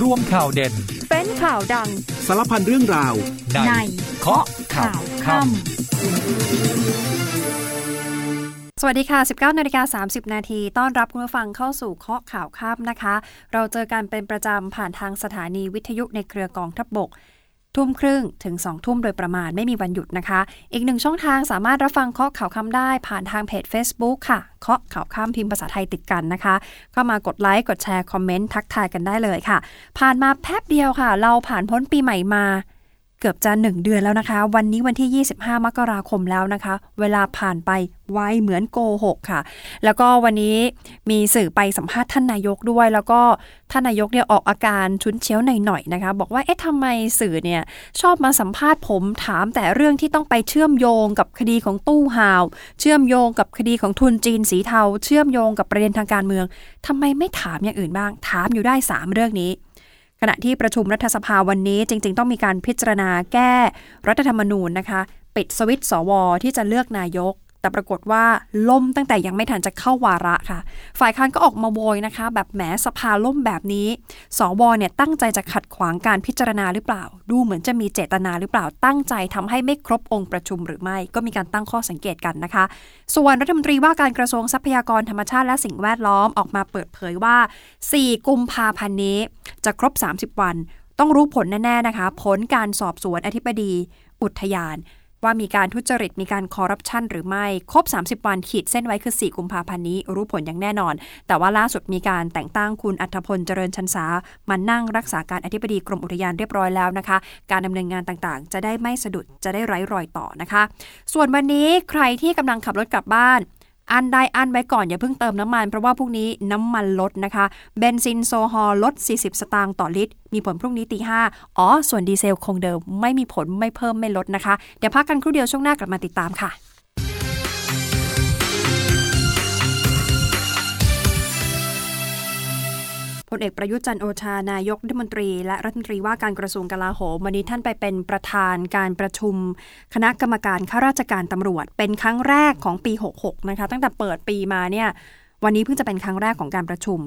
ร่วมข่าวเด่น เป็นข่าวดัง สารพันเรื่องราวในในเคาะข่าวค่ำสวัสดีค่ะ 19นาฬิกา30 นาที ต้อนรับคุณผู้ฟังเข้าสู่เคาะข่าวค่ำนะคะ เราเจอกันเป็นประจำผ่านทางสถานีวิทยุในเครือกองทัพบบก ทุ่มครึ่งถึง 2 ทุ่มโดยประมาณไม่มีวันหยุดนะคะ อีกหนึ่งช่องทางสามารถรับฟังเคาะข่าวคำได้ผ่านทางเพจ Facebook ค่ะ เคาะข่าวคำพิมพ์ภาษาไทยติดกันนะคะ เข้ามากดไลค์กดแชร์คอมเมนต์ทักทายกันได้เลยค่ะ ผ่านมาแป๊บเดียวค่ะ เราผ่านพ้นปีใหม่มา กือบจะ 1 เดือนแล้วนะคะ วันนี้วันที่ 25 มกราคมแล้วนะคะ เวลาผ่านไปไวเหมือนโกหกค่ะ แล้วก็วันนี้มีสื่อไปสัมภาษณ์ท่านนายกด้วย แล้วก็ท่านนายกเนี่ยออกอาการชุนเชียวหน่อยๆนะคะ บอกว่าเอ๊ะทำไมสื่อเนี่ยชอบมาสัมภาษณ์ผมถามแต่เรื่องที่ต้องไปเชื่อมโยงกับคดีของตู้ห่าว เชื่อมโยงกับคดีของทุนจีนสีเทา เชื่อมโยงกับประเด็นทางการเมืองทำไมไม่ถามอย่างอื่นบ้าง ถามอยู่ได้สามเรื่องนี้ ณะที่ประชุมรัฐสภาวันนี้จริง ๆ ต้องมีการพิจารณาแก้รัฐธรรมนูญนะคะ ปิดสวิตช์สวที่จะเลือกนายก แต่ปรากฏว่าล่มตั้งแต่ยังไม่ทันจะเข้าวาระค่ะ ฝ่ายค้านก็ออกมาโวยนะคะ แบบแหมสภาล่มแบบนี้ สวเนี่ยตั้งใจจะขัดขวางการพิจารณาหรือเปล่า ดูเหมือนจะมีเจตนาหรือเปล่าตั้งใจทำให้ไม่ครบองค์ประชุมหรือไม่ ก็มีการตั้งข้อสังเกตกันนะคะ ส่วนรัฐมนตรีว่าการกระทรวงทรัพยากรธรรมชาติและสิ่งแวดล้อมออกมาเปิดเผยว่า 4 กุมภาพันธ์นี้จะครบ 30 วัน ต้องรู้ผลแน่ๆนะคะ ผลการสอบสวนอธิบดี อุทยาน ว่ามีการทุจริตมีการคอร์รัปชันหรือไม่ ครบ 30 วันขีดเส้นไว้คือ 4 กุมภาพันธ์นี้ รู้ผลอย่างแน่นอน แต่ว่าล่าสุดมีการแต่งตั้งคุณอัธพลเจริญชันษามานั่งรักษาการอธิบดีกรมอุทยานเรียบร้อยแล้วนะคะ การดำเนินงานต่างๆ จะได้ไม่สะดุดจะได้ไร้รอยต่อนะคะ ส่วนวันนี้ใครที่กำลังขับรถกลับบ้าน อั้นได้อั้นไว้ก่อนอย่าเพิ่งเติมน้ำมัน เพราะว่าพรุ่งนี้น้ำมันลดนะคะ เบนซินโซฮอลลด 40 สตางค์ต่อลิตร มีผลพรุ่งนี้ตีห้าอ๋อ ส่วนดีเซลคงเดิม ไม่มีผลไม่เพิ่มไม่ลดนะคะ เดี๋ยวพักกันครู่เดียวช่วงหน้ากลับมาติดตามค่ะ พลเอกประยุทธ์จันทร์โอชานายกรัฐมนตรี และรัฐมนตรีว่าการกระทรวงกลาโหมวันนี้ท่านไปเป็นประธานการประชุม คณะกรรมการข้าราชการตำรวจ เป็นครั้งแรกของปี 66 นะคะ ตั้งแต่เปิดปีมาเนี่ยวันนี้เพิ่งจะเป็นครั้งแรกของการประชุม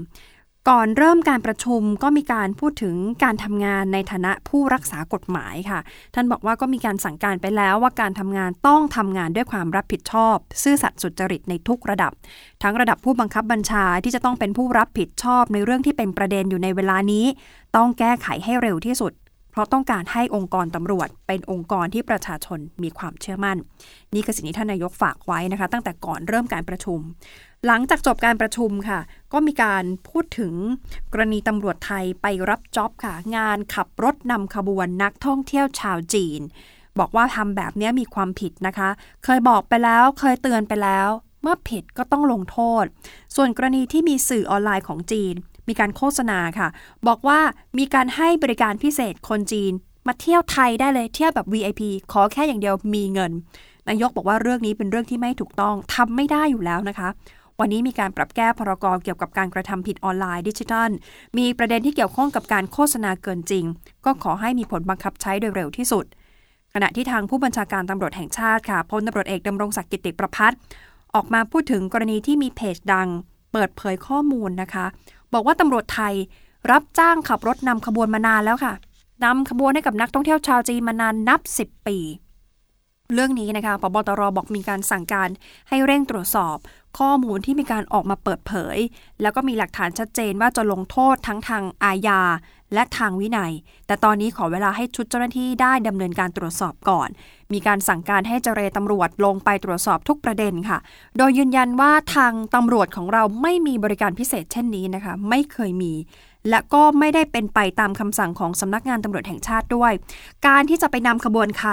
ก่อนเริ่มการประชุมก็มีการพูดถึงการทำงานในฐานะผู้รักษากฎหมายค่ะ ท่านบอกว่าก็มีการสั่งการไปแล้วว่าการทำงานต้องทำงานด้วยความรับผิดชอบ ซื่อสัตย์สุจริตในทุกระดับ ทั้งระดับผู้บังคับบัญชาที่จะต้องเป็นผู้รับผิดชอบในเรื่องที่เป็นประเด็นอยู่ในเวลานี้ ต้องแก้ไขให้เร็วที่สุด ราะต้องการให้องค์กรตำรวจ เป็นองค์กรที่ประชาชนมีความเชื่อมั่น นี่คือสิ่งที่ท่านนายกฝากไว้นะคะ ตั้งแต่ก่อนเริ่มการประชุม หลังจากจบการประชุมค่ะ ก็มีการพูดถึงกรณีตำรวจไทยไปรับจ็อบค่ะ งานขับรถนำขบวนนักท่องเที่ยวชาวจีน บอกว่าทำแบบนี้มีความผิดนะคะ เคยบอกไปแล้วเคยเตือนไปแล้วเมื่อผิดก็ต้องลงโทษ ส่วนกรณีที่มีสื่อออนไลน์ของจีน มีการโฆษณาค่ะ บอกว่ามีการให้บริการพิเศษคนจีน มาเที่ยวไทยได้เลยเที่ยวแบบ VIP ขอแค่อย่างเดียวมีเงิน นายกบอกว่าเรื่องนี้เป็นเรื่องที่ไม่ถูกต้องทำไม่ได้อยู่แล้วนะคะวันนี้มีการปรับแก้พรกเกี่ยวกับการกระทำผิดออนไลน์ดิจิทัล มีประเด็นที่เกี่ยวข้องกับการโฆษณาเกินจริง ก็ขอให้มีผลบังคับใช้โดยเร็วที่สุด ขณะที่ทางผู้บัญชาการตำรวจแห่งชาติค่ะพลตำรวจเอกดำรงศักดิ์กิติประพัฒน์ออกมาพูดถึงกรณีที่มีเพจดัง เปิดเผยข้อมูลนะคะ บอกว่าตำรวจไทยรับจ้างขับรถนำขบวนมานานแล้วค่ะนำขบวนให้กับนักท่องเที่ยวชาวจีนมานานนับ 10 ปี เรื่องนี้นะคะปบตรบอกมีการสั่งการให้เร่งตรวจสอบ ข้อมูลที่มีการออกมาเปิดเผย แล้วก็มีหลักฐานชัดเจนว่าจะลงโทษทั้งทางอาญาและทางวินัย แต่ตอนนี้ขอเวลาให้ชุดเจ้าหน้าที่ได้ดำเนินการตรวจสอบก่อน มีการสั่งการให้เจรตำรวจลงไปตรวจสอบทุกประเด็นค่ะ โดยยืนยันว่าทางตำรวจของเราไม่มีบริการพิเศษเช่นนี้นะคะ ไม่เคยมี และก็ไม่ได้เป็นไปตามคำสั่งของสำนักงานตำรวจแห่งชาติด้วย การที่จะไปนำขบวนใคร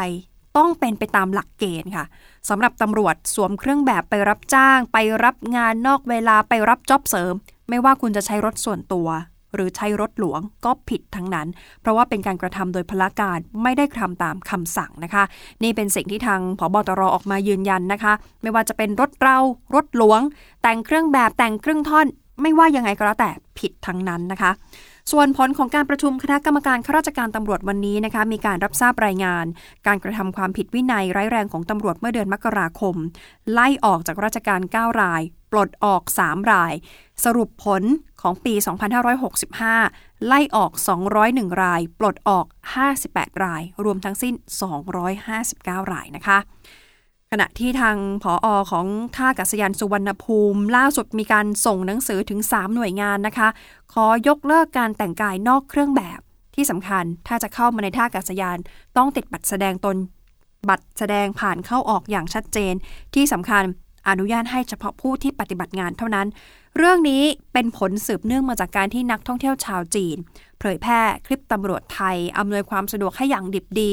ต้องเป็นไปตามหลักเกณฑ์ค่ะสำหรับตำรวจสวมเครื่องแบบไปรับจ้าง ไปรับงานนอกเวลาไปรับจ็อบเสริม ไม่ว่าคุณจะใช้รถส่วนตัว หรือใช้รถหลวงก็ผิดทั้งนั้น เพราะว่าเป็นการกระทำโดยพละการไม่ได้ทำตามคำสั่งนะคะ นี่เป็นสิ่งที่ทางผบตรออกมายืนยันนะคะ ไม่ว่าจะเป็นรถเรารถหลวง แต่งเครื่องแบบแต่งเครื่องท่อน ไม่ว่ายังไงก็แล้วแต่ผิดทั้งนั้นนะคะ ส่วนผลของการประชุมคณะกรรมการข้าราชการตำรวจวันนี้นะคะมีการรับทราบรายงาน การกระทำความผิดวินัยร้ายแรงของตำรวจเมื่อเดือนมกราคม ไล่ออกจากราชการ 9 รายปปลดออก 3 ราย สรุปผลของปี 2565 ไล่ออก 201 ราย ปลดออก 58 ราย รวมทั้งสิ้น 259 รายนะคะ ขณะที่ทางผออของท่ากัศยานสุวรรณภูมิ ล่าสุดมีการส่งหนังสือถึง 3 หน่วยงานนะคะ ขอยกเลิกการแต่งกายนอกเครื่องแบบ ที่สำคัญถ้าจะเข้ามาในท่ากัศยาน ต้องติดบัตรแสดงตน บัตรแสดงผ่านเข้าออกอย่างชัดเจน ที่สำคัญอนุญาตให้เฉพาะผู้ที่ปฏิบัติงานเท่านั้น เรื่องนี้เป็นผลสืบเนื่องมาจากการที่นักท่องเที่ยวชาวจีน เผยแพร่คลิปตำรวจไทยอำนวยความสะดวกให้อย่างดิบดี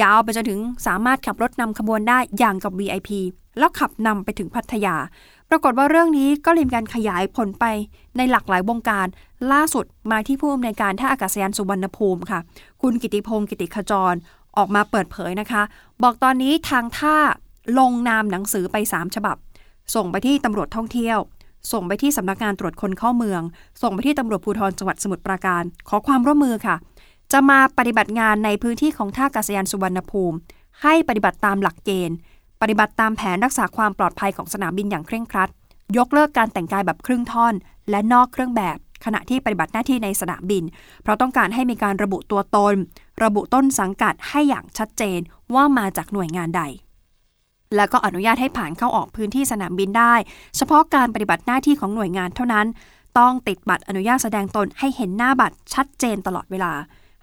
ยาวไปจนถึงสามารถขับรถนำขบวนได้อย่างกับ VIP แล้วขับนำไปถึงพัทยา ปรากฏว่าเรื่องนี้ก็เลยมีการขยายผลไปในหลากหลายวงการ ล่าสุดมาที่ผู้อำนวยการท่าอากาศยานสุวรรณภูมิค่ะ คุณกิติพงศ์กิติขจรออกมาเปิดเผยนะคะ บอกตอนนี้ทางท่าลงนามหนังสือไป 3 ฉบับ ส่งไปที่ตำรวจท่องเที่ยว ส่งไปที่สำนักงานตรวจคนเข้าเมือง ส่งไปที่ตำรวจภูธรจังหวัดสมุทรปราการ ขอความร่วมมือค่ะ จะมาปฏิบัติงานในพื้นที่ของท่าอากาศยานสุวรรณภูมิ ให้ปฏิบัติตามหลักเกณฑ์ ปฏิบัติตามแผนรักษาความปลอดภัยของสนามบินอย่างเคร่งครัด ยกเลิกการแต่งกายแบบครึ่งท่อน และนอกเครื่องแบบ ขณะที่ปฏิบัติหน้าที่ในสนามบิน เพราะต้องการให้มีการระบุตัวตน ระบุต้นสังกัดให้อย่างชัดเจนว่ามาจากหน่วยงานใด แล้วก็อนุญาตให้ผ่านเข้าออกพื้นที่สนามบินได้ เฉพาะการปฏิบัติหน้าที่ของหน่วยงานเท่านั้น ต้องติดบัตรอนุญาตแสดงตนให้เห็นหน้าบัตรชัดเจนตลอดเวลา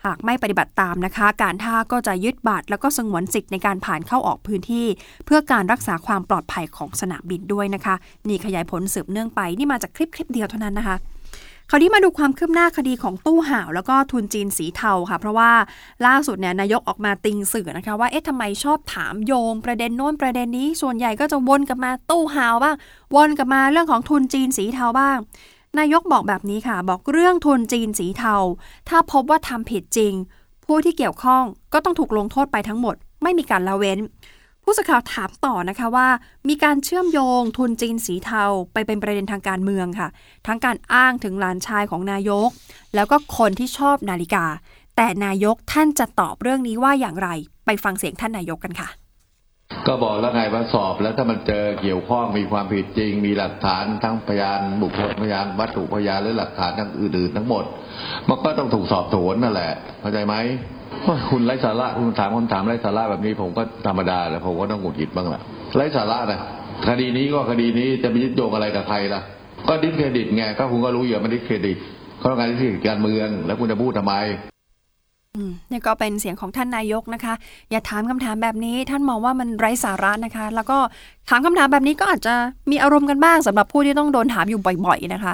หากไม่ปฏิบัติตามนะคะ การท่าก็จะยึดบัตรแล้วก็สงวนสิทธิ์ในการผ่านเข้าออกพื้นที่ เพื่อการรักษาความปลอดภัยของสนามบินด้วยนะคะ นี่ขยายผลสืบเนื่องไป นี่มาจากคลิปคลิปเดียวเท่านั้นนะคะคราวนี้มาดูความคืบหน้าคดีของตู้ห่าวแล้วก็ทุนจีนสีเทาค่ะ เพราะว่าล่าสุดเนี่ยนายกออกมาติงสื่อนะคะ ว่าเอ๊ะทำไมชอบถามโยง ประเด็นโน้นประเด็นนี้ส่วนใหญ่ก็จะวนกลับมาตู้ห่าวบ้างวนกลับมาเรื่องของทุนจีนสีเทาบ้าง นายกบอกแบบนี้ค่ะ บอกเรื่องทุนจีนสีเทา ถ้าพบว่าทำผิดจริง ผู้ที่เกี่ยวข้องก็ต้องถูกลงโทษไปทั้งหมด ไม่มีการละเว้น ผู้สื่อข่าวถามต่อนะคะว่า มีการเชื่อมโยงทุนจีนสีเทาไปเป็นประเด็นทางการเมืองค่ะ ทั้งการอ้างถึงหลานชายของนายก แล้วก็คนที่ชอบนาฬิกา แต่นายกท่านจะตอบเรื่องนี้ว่าอย่างไร ไปฟังเสียงท่านนายกกันค่ะ ก็บอกแล้วไงว่าสอบแล้วถ้ามันเจอเกี่ยวข้องมีความผิดจริง มีหลักฐานทั้งพยานบุคคลพยานวัตถุพยานหรือหลักฐานทั้งอื่นๆทั้งหมด มันก็ต้องถูกสอบสวนนั่นแหละ เข้าใจไหมคุณไร้สาระคุณถามคำถามไร้สาระแบบนี้ผมก็ธรรมดาแหละผมก็ต้องหงุดหงิดบ้างแหละไร้สาระนะคดีนี้ก็คดีนี้จะไปยึดโยงอะไรกับใครล่ะ ก็ดิสเครดิตไงก็คุณก็รู้อยู่มันดิสเครดิตเขาต้องการดิสเครดิตการเมือง แล้วคุณจะพูดทำไม นี่ก็เป็นเสียงของท่านนายกนะคะ อย่าถามคำถามแบบนี้ ท่านมองว่ามันไร้สาระนะคะ แล้วก็ถามคำถามแบบนี้ก็อาจจะมีอารมณ์กันบ้างสำหรับผู้ที่ต้องโดนถามอยู่บ่อย ๆ นะคะ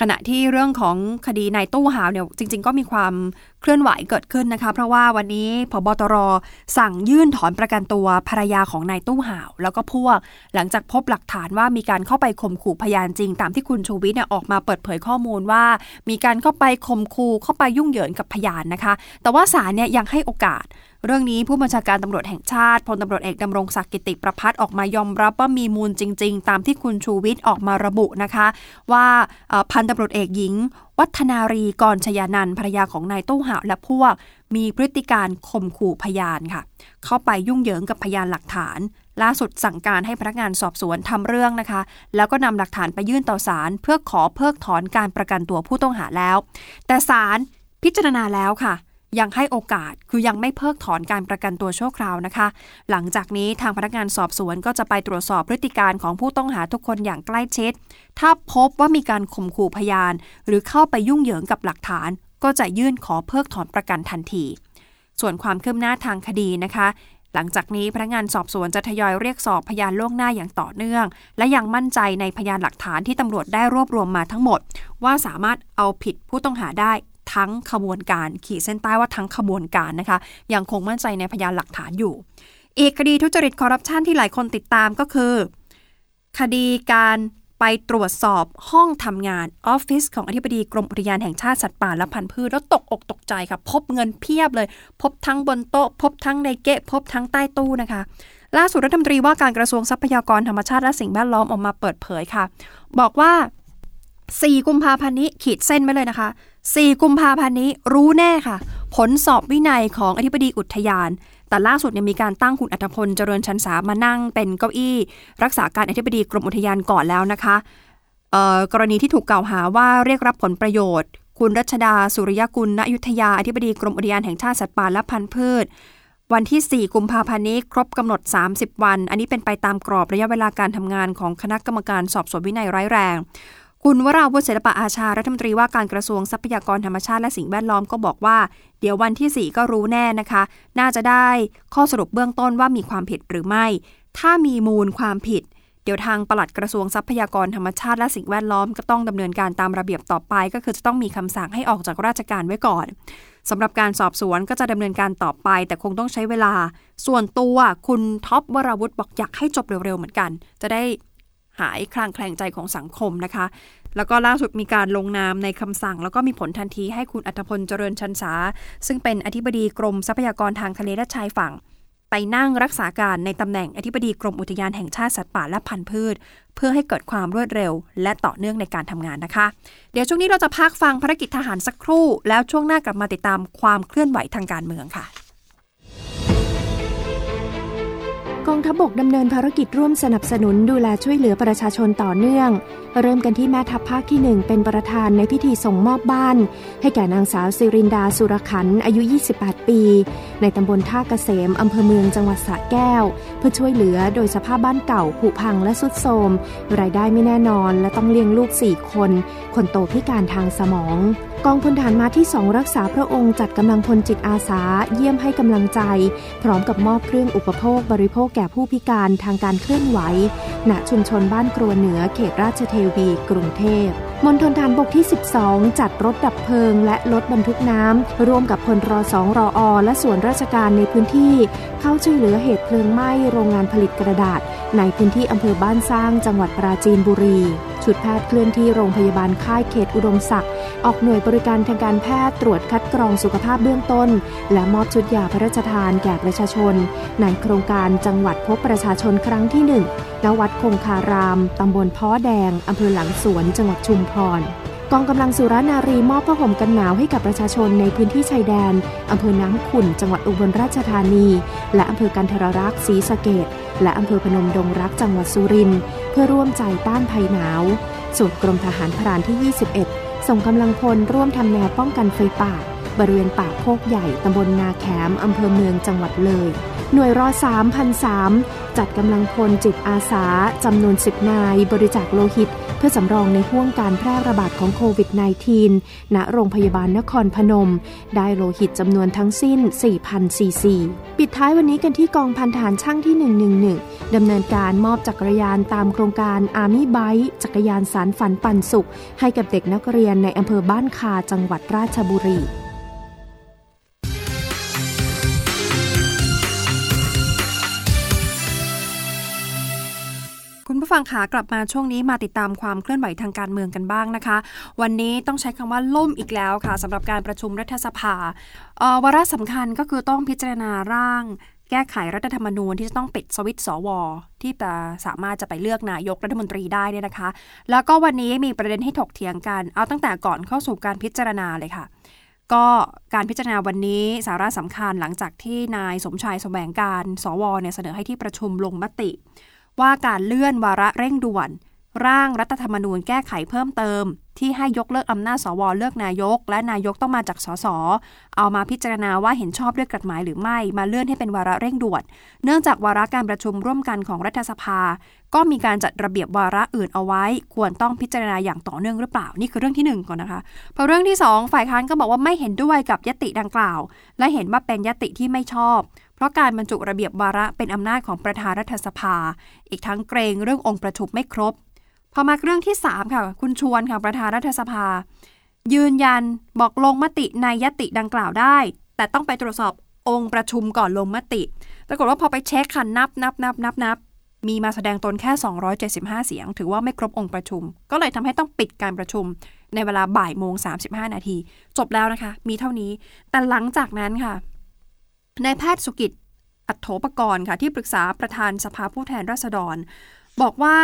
ขณะที่เรื่องของคดีนายตู้หาวเนี่ยจริง ๆ ก็มีความเคลื่อนไหวเกิดขึ้นนะคะ เพราะว่าวันนี้ผบ.ตร.สั่งยื่นถอนประกันตัวภรรยาของนายตู้หาว แล้วก็พวกหลังจากพบหลักฐานว่ามีการเข้าไปข่มขู่พยานจริง ตามที่คุณชูวิทย์เนี่ยออกมาเปิดเผยข้อมูลว่า มีการเข้าไปข่มขู่เข้าไปยุ่งเหยิงกับพยานนะคะ แต่ว่าศาลเนี่ยยังให้โอกาส เรื่องนี้ผู้บัญชาการตำรวจแห่งชาติพลตำรวจเอกดำรงศักดิ์กิติประพัฒน์ออกมายอมรับว่ามีมูลจริง ๆ ตามที่คุณชูวิทย์ออกมาระบุนะคะ ว่าพันตำรวจเอกหญิง วัฒนารีกรชยานันภรรยาของนายตู้ห่าวและพวก มีพฤติการข่มขู่พยานค่ะ เข้าไปยุ่งเหยิงกับพยานหลักฐาน ล่าสุดสั่งการให้พนักงานสอบสวนทำเรื่องนะคะ แล้วก็นำหลักฐานไปยื่นต่อศาลเพื่อขอเพิกถอนการประกันตัวผู้ต้องหาแล้ว แต่ศาลพิจารณาแล้วค่ะ ยังให้โอกาสคือยังไม่เพิกถอนการประกันตัวชั่วคราวนะคะ หลังจากนี้ทางพนักงานสอบสวนก็จะไปตรวจสอบพฤติการของผู้ต้องหาทุกคนอย่างใกล้ชิด ถ้าพบว่ามีการข่มขู่พยาน หรือเข้าไปยุ่งเหยิงกับหลักฐาน ก็จะยื่นขอเพิกถอนประกันทันที ส่วนความคืบหน้าทางคดีนะคะ หลังจากนี้พนักงานสอบสวนจะทยอยเรียกสอบพยานล่วงหน้าอย่างต่อเนื่อง และยังมั่นใจในพยานหลักฐานที่ตำรวจได้รวบรวมมาทั้งหมด ว่าสามารถเอาผิดผู้ต้องหาได้ ทั้งขบวนการ ขีดเส้นใต้ว่าทั้งขบวนการนะคะ ยังคงมั่นใจในพยานหลักฐานอยู่ อีกคดีทุจริตคอร์รัปชันที่หลายคนติดตามก็คือ คดีการไปตรวจสอบห้องทำงานออฟฟิศของอธิบดีกรมอุทยานแห่งชาติสัตว์ป่าและพันธุ์พืชแล้วตกอกตกใจค่ะ พบเงินเพียบเลย พบทั้งบนโต๊ะ พบทั้งในเกะพบทั้งใต้ตู้นะคะ ล่าสุดรัฐมนตรีว่าการกระทรวงทรัพยากรธรรมชาติและสิ่งแวดล้อมออกมาเปิดเผยค่ะ บอกว่า 4 กุมภาพันธ์นี้ขีดเส้นไว้เลยนะคะ 4 กุมภาพันธ์นี้รู้แน่ค่ะ ผลสอบวินัยของอธิบดีอุทยาน แต่ล่าสุดเนี่ยมีการตั้งคุณอัธพลเจริญชันสามานั่งเป็นเก้าอี้ รักษาการอธิบดีกรมอุทยานก่อนแล้วนะคะ กรณีที่ถูกกล่าวหาว่าเรียกรับผลประโยชน์ คุณรัชดาสุริยกุลณยุทธยาอธิบดีกรมอุทยานแห่งชาติสัตว์ป่าและพันธุ์พืชวันที่ 4 กุมภาพันธ์นี้ครบกำหนด 30 วัน อันนี้เป็นไปตามกรอบระยะเวลาการทำงานของคณะกรรมการสอบสวนวินัยร้ายแรง คุณวราวุฒิศิลปะอาชารัฐมนตรีว่าการกระทรวงทรัพยากรธรรมชาติและสิ่งแวดล้อมก็บอกว่า เดี๋ยววันที่ 4 ก็รู้แน่นะคะ น่าจะได้ข้อสรุปเบื้องต้นว่ามีความผิดหรือไม่ ถ้ามีมูลความผิด เดี๋ยวทางปลัดกระทรวงทรัพยากรธรรมชาติและสิ่งแวดล้อมก็ต้องดำเนินการตามระเบียบต่อไป ก็คือจะต้องมีคำสั่งให้ออกจากราชการไว้ก่อนสำหรับการสอบสวนก็จะดำเนินการต่อไป แต่คงต้องใช้เวลา ส่วนตัวคุณท็อปวราวุฒิบอกอยากให้จบเร็วๆเหมือนกัน จะได้ หายคลางแคลงใจของสังคมนะคะ แล้วก็ล่าสุดมีการลงนามในคำสั่ง แล้วก็มีผลทันทีให้คุณอัธพลเจริญชันษาซึ่งเป็นอธิบดีกรมทรัพยากรทางทะเลและชายฝั่ง ไปนั่งรักษาการในตำแหน่งอธิบดีกรมอุทยานแห่งชาติสัตว์ป่าและพันธุ์พืช เพื่อให้เกิดความรวดเร็ว และต่อเนื่องในการทำงานนะคะ เดี๋ยวช่วงนี้เราจะพักฟังภารกิจทหารสักครู่ แล้วช่วงหน้ากลับมาติดตามความเคลื่อนไหวทางการเมืองค่ะ กองทัพบกดำเนินภารกิจร่วมสนับสนุนดูแลช่วยเหลือประชาชนต่อเนื่องเริ่มกันที่แม่ทัพภาคที่ 1 เป็นประธานในพิธีส่งมอบบ้าน ให้แก่นางสาวสิรินดาสุรขันอายุ 28 ปี ในตำบลท่าเกษมอำเภอเมืองจังหวัดสระแก้ว เพื่อช่วยเหลือโดยสภาพบ้านเก่าผุพังและสุดโทรมรายได้ไม่แน่นอนและต้องเลี้ยงลูก 4 คน คนโตพิการทางสมองกองพลฐานมาที่สองรักษาพระองค์จัดกำลังพลจิตอาสา เยี่ยมให้กำลังใจ พร้อมกับมอบเครื่องอุปโภคบริโภคแก่ผู้พิการทางการเคลื่อนไหวณชุมชนบ้านครัวเหนือเขตราชเทวี กรุงเทพมณฑลฐานบกที่ 12 จัดรถดับเพลิง และรถบรรทุกน้ำร่วมกับพลรอสองรออและส่วนราชการในพื้นที่ เข้าช่วยเหลือเหตุเพลิงไหม้โรงงานผลิตกระดาษ ในพื้นที่อำเภอบ้านสร้างจังหวัดปราจีนบุรี ชุดแพทย์เคลื่อนที่โรงพยาบาลค่ายเขตอุดมศักดิ์ออกหน่วยบริการทางการแพทย์ตรวจคัดกรองสุขภาพเบื้องต้น และมอบชุดยาพระราชทานแก่ประชาชน ในโครงการจังหวัดพบประชาชนครั้งที่ 1 ณวัดคงคาราม ตำบลพ้อแดง อำเภอหลังสวน จังหวัดชุมพร กองกำลังสุรานารีมอบผ้าห่มกันหนาวให้กับประชาชนในพื้นที่ชายแดน อำเภอน้ำขุ่น จังหวัดอุบลราชธานี และอำเภอกันทรรักษ์ศรีสะเกดและอำเภอพนมดงรักจังหวัดสุรินทร์เพื่อร่วมใจต้านภัยหนาวส่วนกรมทหารพรานที่ 21 ส่งกำลังพลร่วมทำแนวป้องกันไฟป่า บริเวณป่าโคกใหญ่ตำบลนาแขมอำเภอเมืองจังหวัดเลย หน่วยรอ3,003 จัดกำลังพลจิตอาสาจำนวน 10 นาย บริจาคโลหิต เพื่อสำรองในห่วงการแพร่ระบาดของโควิด -19 ณ โรงพยาบาลนครพนม ได้โลหิตจำนวนทั้งสิ้น 4,000 ซีซี ปิดท้ายวันนี้กันที่กองพันฐานช่างที่ 111 ดำเนินการมอบจักรยานตามโครงการอาร์มี่ไบค์จักรยานสารฝันปันสุข ให้กับเด็กนักเรียนในอำเภอบ้านคาจังหวัดราชบุรี ผู้ฟังขากลับมาช่วงนี้มาติดตามความเคลื่อนไหวทางการเมืองกันบ้างนะคะ วันนี้ต้องใช้คำว่าล่มอีกแล้วค่ะสำหรับการประชุมรัฐสภาวาระสำคัญก็คือต้องพิจารณาร่าง แก้ไขรัฐธรรมนูญที่จะต้องปิดสวิตสว ที่จะสามารถจะไปเลือกนายกรัฐมนตรีได้เนี่ยนะคะ แล้วก็วันนี้มีประเด็นให้ถกเถียงกัน เอาตั้งแต่ก่อนเข้าสู่การพิจารณาเลยค่ะก็การพิจารณาวันนี้สาระสำคัญหลังจากที่นายสมชายสแสวงการ สวเนี่ยเสนอให้ที่ประชุมลงมติ ว่าการเลื่อนวาระเร่งด่วน ร่างรัฐธรรมนูญแก้ไขเพิ่มเติม ที่ให้ยกเลิกอำนาจสวเลือกนายก และนายกต้องมาจากสสเอามาพิจารณาว่าเห็นชอบด้วยกฎหมายหรือไม่ มาเลื่อนให้เป็นวาระเร่งด่วน เนื่องจากวาระการประชุมร่วมกันของรัฐสภา ก็มีการจัดระเบียบวาระอื่นเอาไว้ ควรต้องพิจารณาอย่างต่อเนื่องหรือเปล่านี่คือเรื่องที่ 1 ก่อนนะคะพอเรื่องที่ 2 ฝ่ายค้านก็บอกว่าไม่เห็นด้วยกับยติดังกล่าว และเห็นว่าเป็นยติที่ไม่ชอบ เพราะการบรรจุระเบียบวาระเป็นอำนาจของประธานรัฐสภา อีกทั้งเกรงเรื่ององค์ประชุมไม่ครบ พอมาเรื่องที่ 3 ค่ะ คุณชวนค่ะประธานรัฐสภา ยืนยันบอกลงมติในยติดังกล่าวได้ แต่ต้องไปตรวจสอบองค์ประชุมก่อนลงมติ ปรากฏว่าพอไปเช็คค่ะนับนับนับนับนับมีมาแสดงตนแค่ 275 เสียง ถือว่าไม่ครบองค์ประชุม ก็เลยทำให้ต้องปิดการประชุมในเวลาบ่ายโมง 35 นาที จบแล้วนะคะ มีเท่านี้ แต่หลังจากนั้นค่ะ นายแพทย์สุกิจอัตโถปกรณ์ค่ะ ที่ปรึกษาประธานสภาผู้แทนราษฎร บอกว่า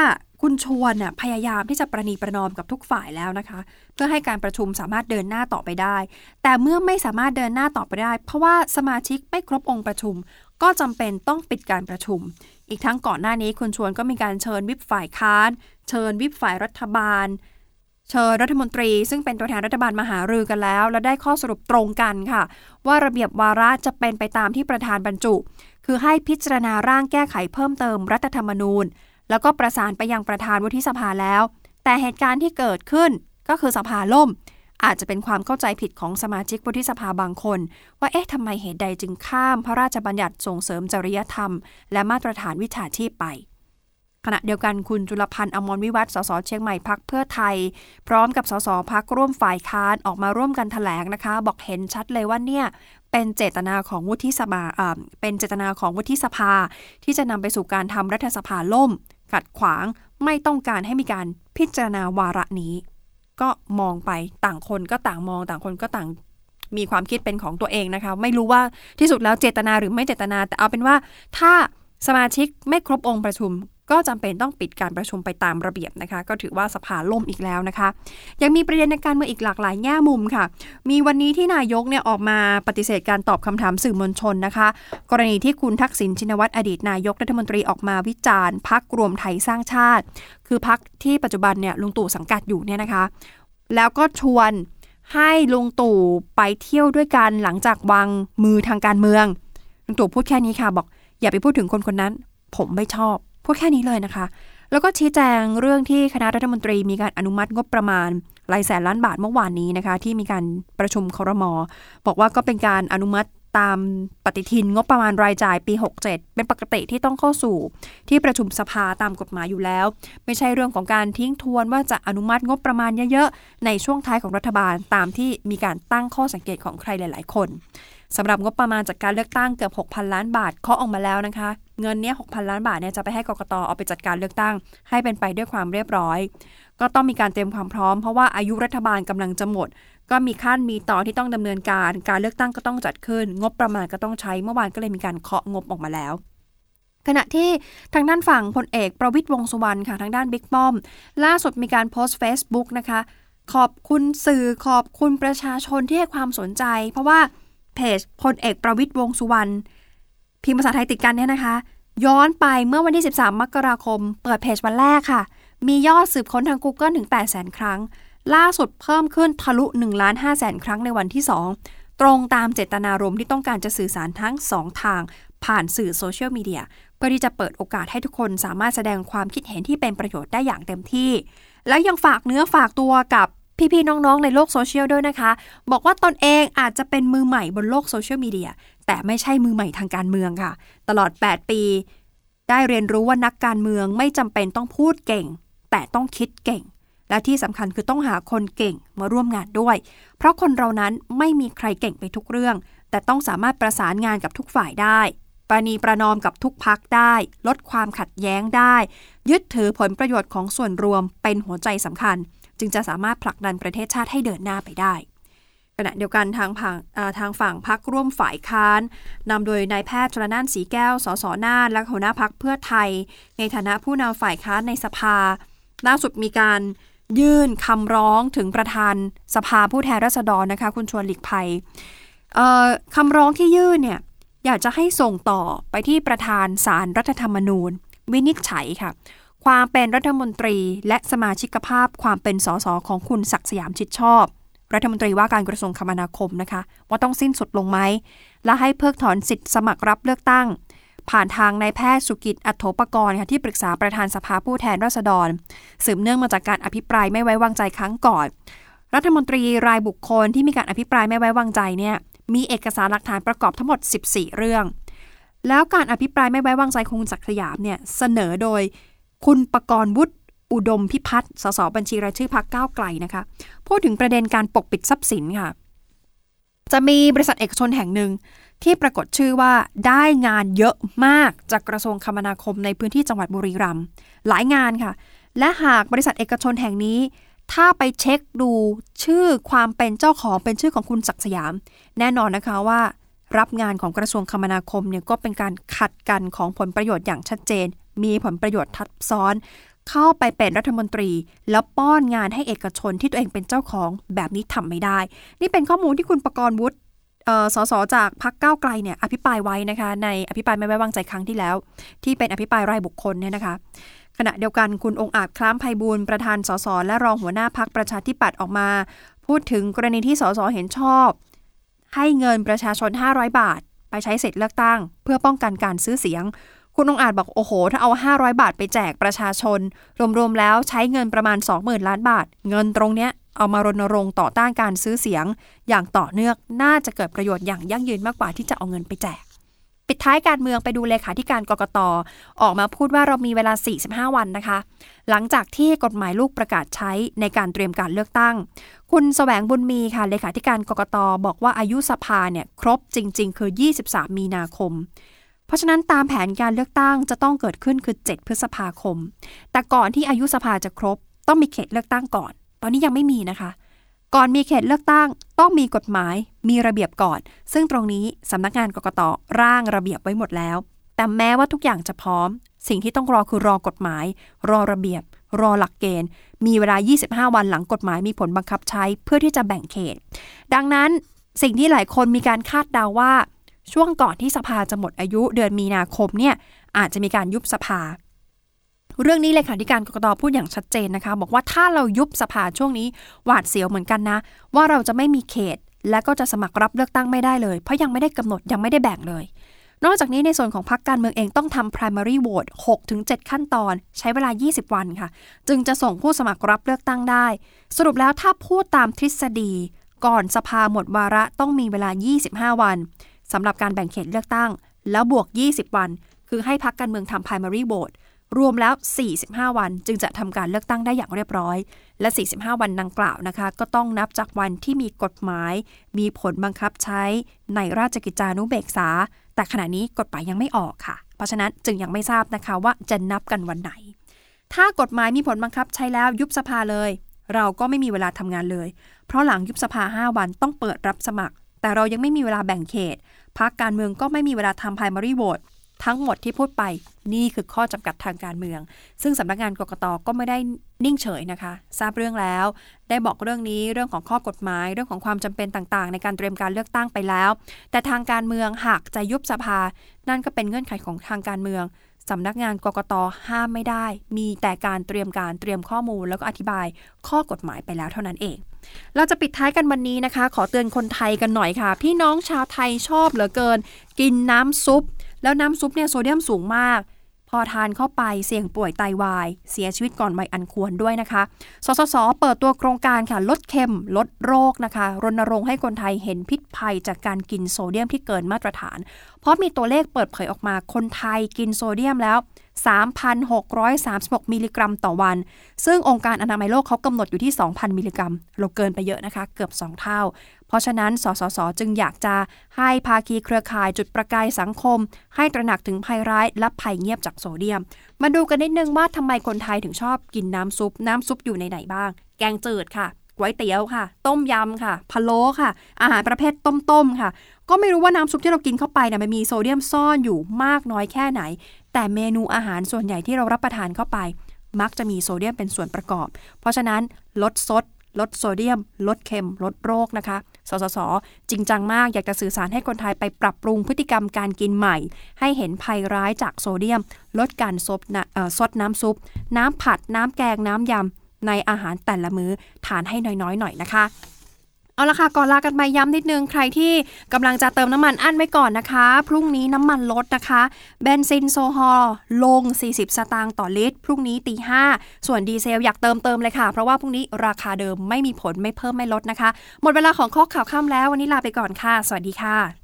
คุณชวนน่ยพยายามที่จะประนีประนอมกับทุกฝ่ายแล้วนะคะ เพื่อให้การประชุมสามารถเดินหน้าต่อไปได้ แต่เมื่อไม่สามารถเดินหน้าต่อไปได้ เพราะว่าสมาชิกไม่ครบองค์ประชุม ก็จำเป็นต้องปิดการประชุม อีกทั้งก่อนหน้านี้คุณชวนก็มีการเชิญวิปฝ่ายค้าน เชิญวิปฝ่ายรัฐบาล เชิญรัฐมนตรี ซึ่งเป็นตัวแทนรัฐบาลมาหารือกันแล้ว และได้ข้อสรุปตรงกันค่ะ ว่าระเบียบวาระจะเป็นไปตามที่ประธานบรรจุ คือให้พิจารณาร่างแก้ไขเพิ่มเติมรัฐธรรมนูญ แล้วก็ประสานไปยังประธานวุฒิสภาแล้ว แต่เหตุการณ์ที่เกิดขึ้นก็คือสภาล่ม อาจจะเป็นความเข้าใจผิดของสมาชิกวุฒิสภาบางคน ว่าเอ๊ะทำไมเหตุใดจึงข้าม พระราชบัญญัติส่งเสริมจริยธรรม และมาตรฐานวิชาชีพไป ขณะเดียวกันคุณจุลพันธ์อมรวิวัฒน์สสเชียงใหม่พักเพื่อไทย พร้อมกับสสพักร่วมฝ่ายค้านออกมาร่วมกันถแถลงนะคะ บอกเห็นชัดเลยว่าเนี่ยเป็นเจตนาของวุฒิสภาเป็นเจตนาของวุฒิสภา ที่จะนำไปสู่การทำรัฐสภาล่มขัดขวางไม่ต้องการให้มีการพิจารณาวาระนี้ ก็มองไปต่างคนก็ต่างมองต่างคนก็ต่างมีความคิดเป็นของตัวเองนะคะ ไม่รู้ว่าที่สุดแล้วเจตนาหรือไม่เจตนา แต่เอาเป็นว่าถ้าสมาชิกไม่ครบองค์ประชุม ก็จำเป็นต้องปิดการประชุมไปตามระเบียบนะคะ ก็ถือว่าสภาล่มอีกแล้วนะคะ ยังมีประเด็นในการเมืองอีกหลากหลายแง่มุมค่ะ มีวันนี้ที่นายกเนี่ยออกมาปฏิเสธการตอบคำถามสื่อมวลชนนะคะ กรณีที่คุณทักษิณชินวัตรอดีตนายกรัฐมนตรีออกมาวิจารณ์พักรวมไทยสร้างชาติ คือพักที่ปัจจุบันเนี่ยลุงตู่สังกัดอยู่เนี่ยนะคะ แล้วก็ชวนให้ลุงตู่ไปเที่ยวด้วยกันหลังจากวางมือทางการเมืองลุงตู่พูดแค่นี้ค่ะบอก อย่าไปพูดถึงคนคนนั้น ผมไม่ชอบ พูดแค่นี้เลยนะคะ แล้วก็ชี้แจงเรื่องที่คณะรัฐมนตรีมีการอนุมัติงบประมาณหลายแสนล้านบาทเมื่อวานนี้นะคะ ที่มีการประชุมครม บอกว่าก็เป็นการอนุมัติตามปฏิทินงบประมาณรายจ่ายปี 67 เป็นปกติที่ต้องเข้าสู่ ที่ประชุมสภาตามกฎหมายอยู่แล้ว ไม่ใช่เรื่องของการทิ้งทวนว่าจะอนุมัติงบประมาณเยอะๆ ในช่วงท้ายของรัฐบาลตามที่มีการตั้งข้อสังเกตของใครหลาย ๆ คน สำหรับงบประมาณจากการเลือกตั้งเกือบ 6,000 ล้านบาทเคาะออกมาแล้วนะคะ เงินเนี้ย6,000 ล้านบาทเนี่ยจะไปให้กกตเอาไปจัดการเลือกตั้ง ให้เป็นไปด้วยความเรียบร้อย ก็ต้องมีการเตรียมความพร้อมเพราะว่าอายุรัฐบาลกำลังจะหมด ก็มีขั้นมีตอนที่ต้องดำเนินการ การเลือกตั้งก็ต้องจัดขึ้น งบประมาณก็ต้องใช้เมื่อวานก็เลยมีการเคาะงบออกมาแล้วขณะที่ทางด้านฝั่งพลเอกประวิตยวงษ์สุวรรณค่ะทางด้านบิ๊กป้อม ล่าสุดมีการโพสต์ Facebook นะคะ ขอบคุณสื่อขอบคุณประชาชนที่ให้ความสนใจ เพราะว่า เพจพลเอกประวิตยวงสุวรรณพิมพ์ภาษาไทยติดกันเนี่ยนะคะ ย้อนไปเมื่อวันที่ 13 มกราคม เปิดเพจวันแรกค่ะ มียอดสืบค้นทาง Google ถึง 8 0 0 0 0 ครั้ง ล่าสุดเพิ่มขึ้นทะลุ1ล้าน5แสนครั้งในวันที่ 2 ตรงตามเจตนารมณ์ที่ต้องการจะสื่อสารทั้ง 2 ทาง ผ่านสื่อโซเชียลมีเดียเพื่อที่จะเปิดโอกาสให้ทุกคนสามารถแสดงความคิดเห็นที่เป็นประโยชน์ได้อย่างเต็มที่ แล้วยังฝากเนื้อฝากตัวกับ พี่ๆน้องๆในโลกโซเชียลด้วยนะคะ บอกว่าตนเองอาจจะเป็นมือใหม่บนโลกโซเชียลมีเดียแต่ไม่ใช่มือใหม่ทางการเมืองค่ะ ตลอด 8 ปี ได้เรียนรู้ว่านักการเมืองไม่จำเป็นต้องพูดเก่ง แต่ต้องคิดเก่ง และที่สำคัญคือต้องหาคนเก่งมาร่วมงานด้วย เพราะคนเรานั้นไม่มีใครเก่งไปทุกเรื่อง แต่ต้องสามารถประสานงานกับทุกฝ่ายได้ประนีประนอมกับทุกพักได้ ลดความขัดแย้งได้ ยึดถือผลประโยชน์ของส่วนรวมเป็นหัวใจสำคัญ จึงจะสามารถผลักดันประเทศชาติให้เดินหน้าไปได้ ขณะเดียวกันทางฝั่งทางฝั่งพักร่วมฝ่ายค้านนำโดยนายแพทย์ชลนานสีแก้ว สสน่านและหัวหน้าพักเพื่อไทย ในฐานะผู้นำฝ่ายค้านในสภา ล่าสุดมีการยื่นคำร้องถึงประธานสภาผู้แทนราษฎรนะคะ คุณชวนหลีกภัยคำร้องที่ยื่นเนี่ยอยากจะให้ส่งต่อไปที่ประธานสารรัฐธรรมนูญ วินิจฉัยค่ะ ความเป็นรัฐมนตรีและสมาชิกภาพความเป็นสสของคุณศักดิ์สยามชิดชอบ รัฐมนตรีว่าการกระทรวงคมนาคมนะคะ ว่าต้องสิ้นสุดลงไหม และให้เพิกถอนสิทธิ์สมัครรับเลือกตั้ง ผ่านทางนายแพทย์สุกิจอัโถปกรณ์ค่ะที่ปรึกษาประธานสภาผู้แทนราษฎร สืบเนื่องมาจากการอภิปรายไม่ไว้วางใจครั้งก่อน รัฐมนตรีรายบุคคลที่มีการอภิปรายไม่ไว้วางใจเนี่ยมีเอกสารหลักฐานประกอบทั้งหมด 14 เรื่อง แล้วการอภิปรายไม่ไว้วางใจคุณศักดิ์สยามเนี่ยเสนอโดย คุณประกรณ์วุฒิอุดมพิพัฒน์สสบัญชีรายชื่อพักก้าวไกลนะคะ พูดถึงประเด็นการปกปิดทรัพย์สินค่ะ จะมีบริษัทเอกชนแห่งหนึ่งที่ปรากฏชื่อว่าได้งานเยอะมากจากกระทรวงคมนาคมในพื้นที่จังหวัดบุรีรัมย์หลายงานค่ะ และหากบริษัทเอกชนแห่งนี้ ถ้าไปเช็คดูชื่อความเป็นเจ้าของเป็นชื่อของคุณศักสยาม แน่นอนนะคะว่า รับงานของกระทรวงคมนาคมเนี่ยก็เป็นการขัดกันของผลประโยชน์อย่างชัดเจน มีผลประโยชน์ทับซ้อน เข้าไปเป็นรัฐมนตรี แล้วป้อนงานให้เอกชนที่ตัวเองเป็นเจ้าของแบบนี้ทำไม่ได้ นี่เป็นข้อมูลที่คุณประกรณ์วุฒิสสจากพักเก้าไกลเนี่ยอภิปรายไว้นะคะในอภิปรายไม่ไว้วางใจครั้งที่แล้ว ที่เป็นอภิปรายรายบุคคลเนี่ยนะคะ ขณะเดียวกันคุณองค์อาจคล้ามไพบูลประธานสสและรองหัวหน้าพักประชาธิปัตย์ออกมา พูดถึงกรณีที่สสเห็นชอบ ให้เงินประชาชน 500 บาท ไปใช้เสิทธิ์เลือกตั้ง เพื่อป้องกันการซื้อเสียง คุณองอาจบอกโอ้โห ถ้าเอา 500 บาทไปแจกประชาชน รวมๆแล้วใช้เงินประมาณ 20,000 ล้านบาท เงินตรงเนี้ยเอามารณรงค์ต่อต้านการซื้อเสียง อย่างต่อเนื่องน่าจะเกิดประโยชน์อย่างยั่งยืนมากกว่าที่จะเอาเงินไปแจก ปิดท้ายการเมืองไปดูเลขาธิการกกตออกมาพูดว่าเรามีเวลา 45 วันนะคะ หลังจากที่กฎหมายลูกประกาศใช้ในการเตรียมการเลือกตั้ง คุณสแสวงบุญมีค่ะเลขาธิการกกตบอกว่าอายุสภาเนี่ยครบจริง ๆ คือ 23 มีนาคม เพราะฉะนั้นตามแผนการเลือกตั้งจะต้องเกิดขึ้นคือ 7 พฤษภาคม แต่ก่อนที่อายุสภาจะครบ ต้องมีเขตเลือกตั้งก่อน ตอนนี้ยังไม่มีนะคะ ก่อนมีเขตเลือกตั้ง ต้องมีกฎหมาย มีระเบียบก่อน ซึ่งตรงนี้สำนักงานกกตร่างระเบียบไว้หมดแล้ว แต่แม้ว่าทุกอย่างจะพร้อม สิ่งที่ต้องรอคือรอกฎหมาย รอระเบียบ รอหลักเกณฑ์ มีเวลา 25 วันหลังกฎหมายมีผลบังคับใช้เพื่อที่จะแบ่งเขต ดังนั้นสิ่งที่หลายคนมีการคาดเดาว่า ช่วงก่อนที่สภาจะหมดอายุเดือนมีนาคมเนี่ยอาจจะมีการยุบสภา เรื่องนี้เลยค่ะที่การกรกตพูดอย่างชัดเจนนะคะ บอกว่าถ้าเรายุบสภาช่วงนี้หวาดเสียวเหมือนกันนะ ว่าเราจะไม่มีเขต และก็จะสมัครรับเลือกตั้งไม่ได้เลย เพราะยังไม่ได้กำหนดยังไม่ได้แบ่งเลย นอกจากนี้ในส่วนของพรรคการเมืองเองต้องทำ primary vote 6-7 ขั้นตอน ใช้เวลา 20 วันค่ะ จึงจะส่งผู้สมัครรับเลือกตั้งได้ สรุปแล้วถ้าพูดตามทฤษฎี ก่อนสภาหมดวาระต้องมีเวลา 25 วัน สำหรับการแบ่งเขตเลือกตั้ง แล้วบวก 20 วัน คือให้พรรคการเมืองทำ primary vote รวมแล้ว 45 วันจึงจะทำการเลือกตั้งได้อย่างเรียบร้อย และ 45 วันดังกล่าวนะคะ ก็ต้องนับจากวันที่มีกฎหมาย มีผลบังคับใช้ในราชกิจจานุเบกษา แต่ขณะนี้กฎหมายยังไม่ออกค่ะ เพราะฉะนั้นจึงยังไม่ทราบนะคะว่าจะนับกันวันไหน ถ้ากฎหมายมีผลบังคับใช้แล้วยุบสภาเลย เราก็ไม่มีเวลาทำงานเลย เพราะหลังยุบสภา 5 วันต้องเปิดรับสมัคร แต่เรายังไม่มีเวลาแบ่งเขต พรรคการเมืองก็ไม่มีเวลาทำ primary vote ทั้งหมดที่พูดไปนี่คือข้อจำกัดทางการเมือง ซึ่งสำนักงานกกตก็ไม่ได้นิ่งเฉยนะคะ ทราบเรื่องแล้ว ได้บอกเรื่องนี้เรื่องของข้อกฎหมาย เรื่องของความจำเป็นต่างๆ ในการเตรียมการเลือกตั้งไปแล้ว แต่ทางการเมืองหากจะยุบสภา นั่นก็เป็นเงื่อนไขของทางการเมืองสำนักงานกกตห้ามไม่ได้ มีแต่การเตรียมการเตรียมข้อมูลแล้วก็อธิบายข้อกฎหมายไปแล้วเท่านั้นเอง เราจะปิดท้ายกันวันนี้นะคะ ขอเตือนคนไทยกันหน่อยค่ะ พี่น้องชาวไทยชอบเหลือเกิน กินน้ำซุป แล้วน้ำซุปเนี่ยโซเดียมสูงมาก พอทานเข้าไปเสี่ยงป่วยไตวาย เสียชีวิตก่อนวัยอันควรด้วยนะคะ สสส เปิดตัวโครงการค่ะ ลดเค็ม ลดโรคนะคะ รณรงค์ให้คนไทยเห็นพิษภัยจากการกินโซเดียมที่เกินมาตรฐาน เพราะมีตัวเลขเปิดเผยออกมา คนไทยกินโซเดียมแล้ว 3,636 มิลลิกรัมต่อวัน ซึ่งองค์การอนามัยโลกเขากำหนดอยู่ที่ 2,000 มิลลิกรัม เราเกินไปเยอะนะคะ เกือบ 2 เท่า เพราะฉะนั้น สสส จึงอยากจะให้ภาคีเครือข่ายจุดประกายสังคม ให้ตระหนักถึงภัยร้ายและภัยเงียบจากโซเดียม มาดูกันนิดนึงว่าทำไมคนไทยถึงชอบกินน้ำซุป น้ำซุปอยู่ในไหนบ้าง แกงจืดค่ะก๋วยเตี๋ยวค่ะ ต้มยำค่ะพะโล้ค่ะ อาหารประเภทต้มๆค่ะ ก็ไม่รู้ว่าน้ำซุปที่เรากินเข้าไปเนี่ยมันมีโซเดียมซ่อนอยู่มากน้อยแค่ไหน แต่เมนูอาหารส่วนใหญ่ที่เรารับประทานเข้าไป มักจะมีโซเดียมเป็นส่วนประกอบ เพราะฉะนั้นลดซด ลดโซเดียม ลดเค็ม ลดโรคนะคะ สสส จริงจังมากอยากจะสื่อสารให้คนไทยไปปรับปรุงพฤติกรรมการกินใหม่ ให้เห็นภัยร้ายจากโซเดียม ลดการซดนะซดน้ำซุป น้ำผัด น้ำแกง น้ำยำในอาหารแต่ละมื้อทานให้น้อยๆ หน่อยนะคะ เอาละค่ะ ก่อนลากันไปย้ำนิดนึง ใครที่กำลังจะเติมน้ำมันอั้นไว้ก่อนนะคะ พรุ่งนี้น้ำมันลดนะคะ เบนซินโซฮอลลง 40 สตางค์ต่อลิตร พรุ่งนี้ตีห้าส่วนดีเซลอยากเติมเติมเลยค่ะ เพราะว่าพรุ่งนี้ราคาเดิมไม่มีผลไม่เพิ่มไม่ลดนะคะ หมดเวลาของข้อข่าวค่ำแล้ววันนี้ลาไปก่อนค่ะ สวัสดีค่ะ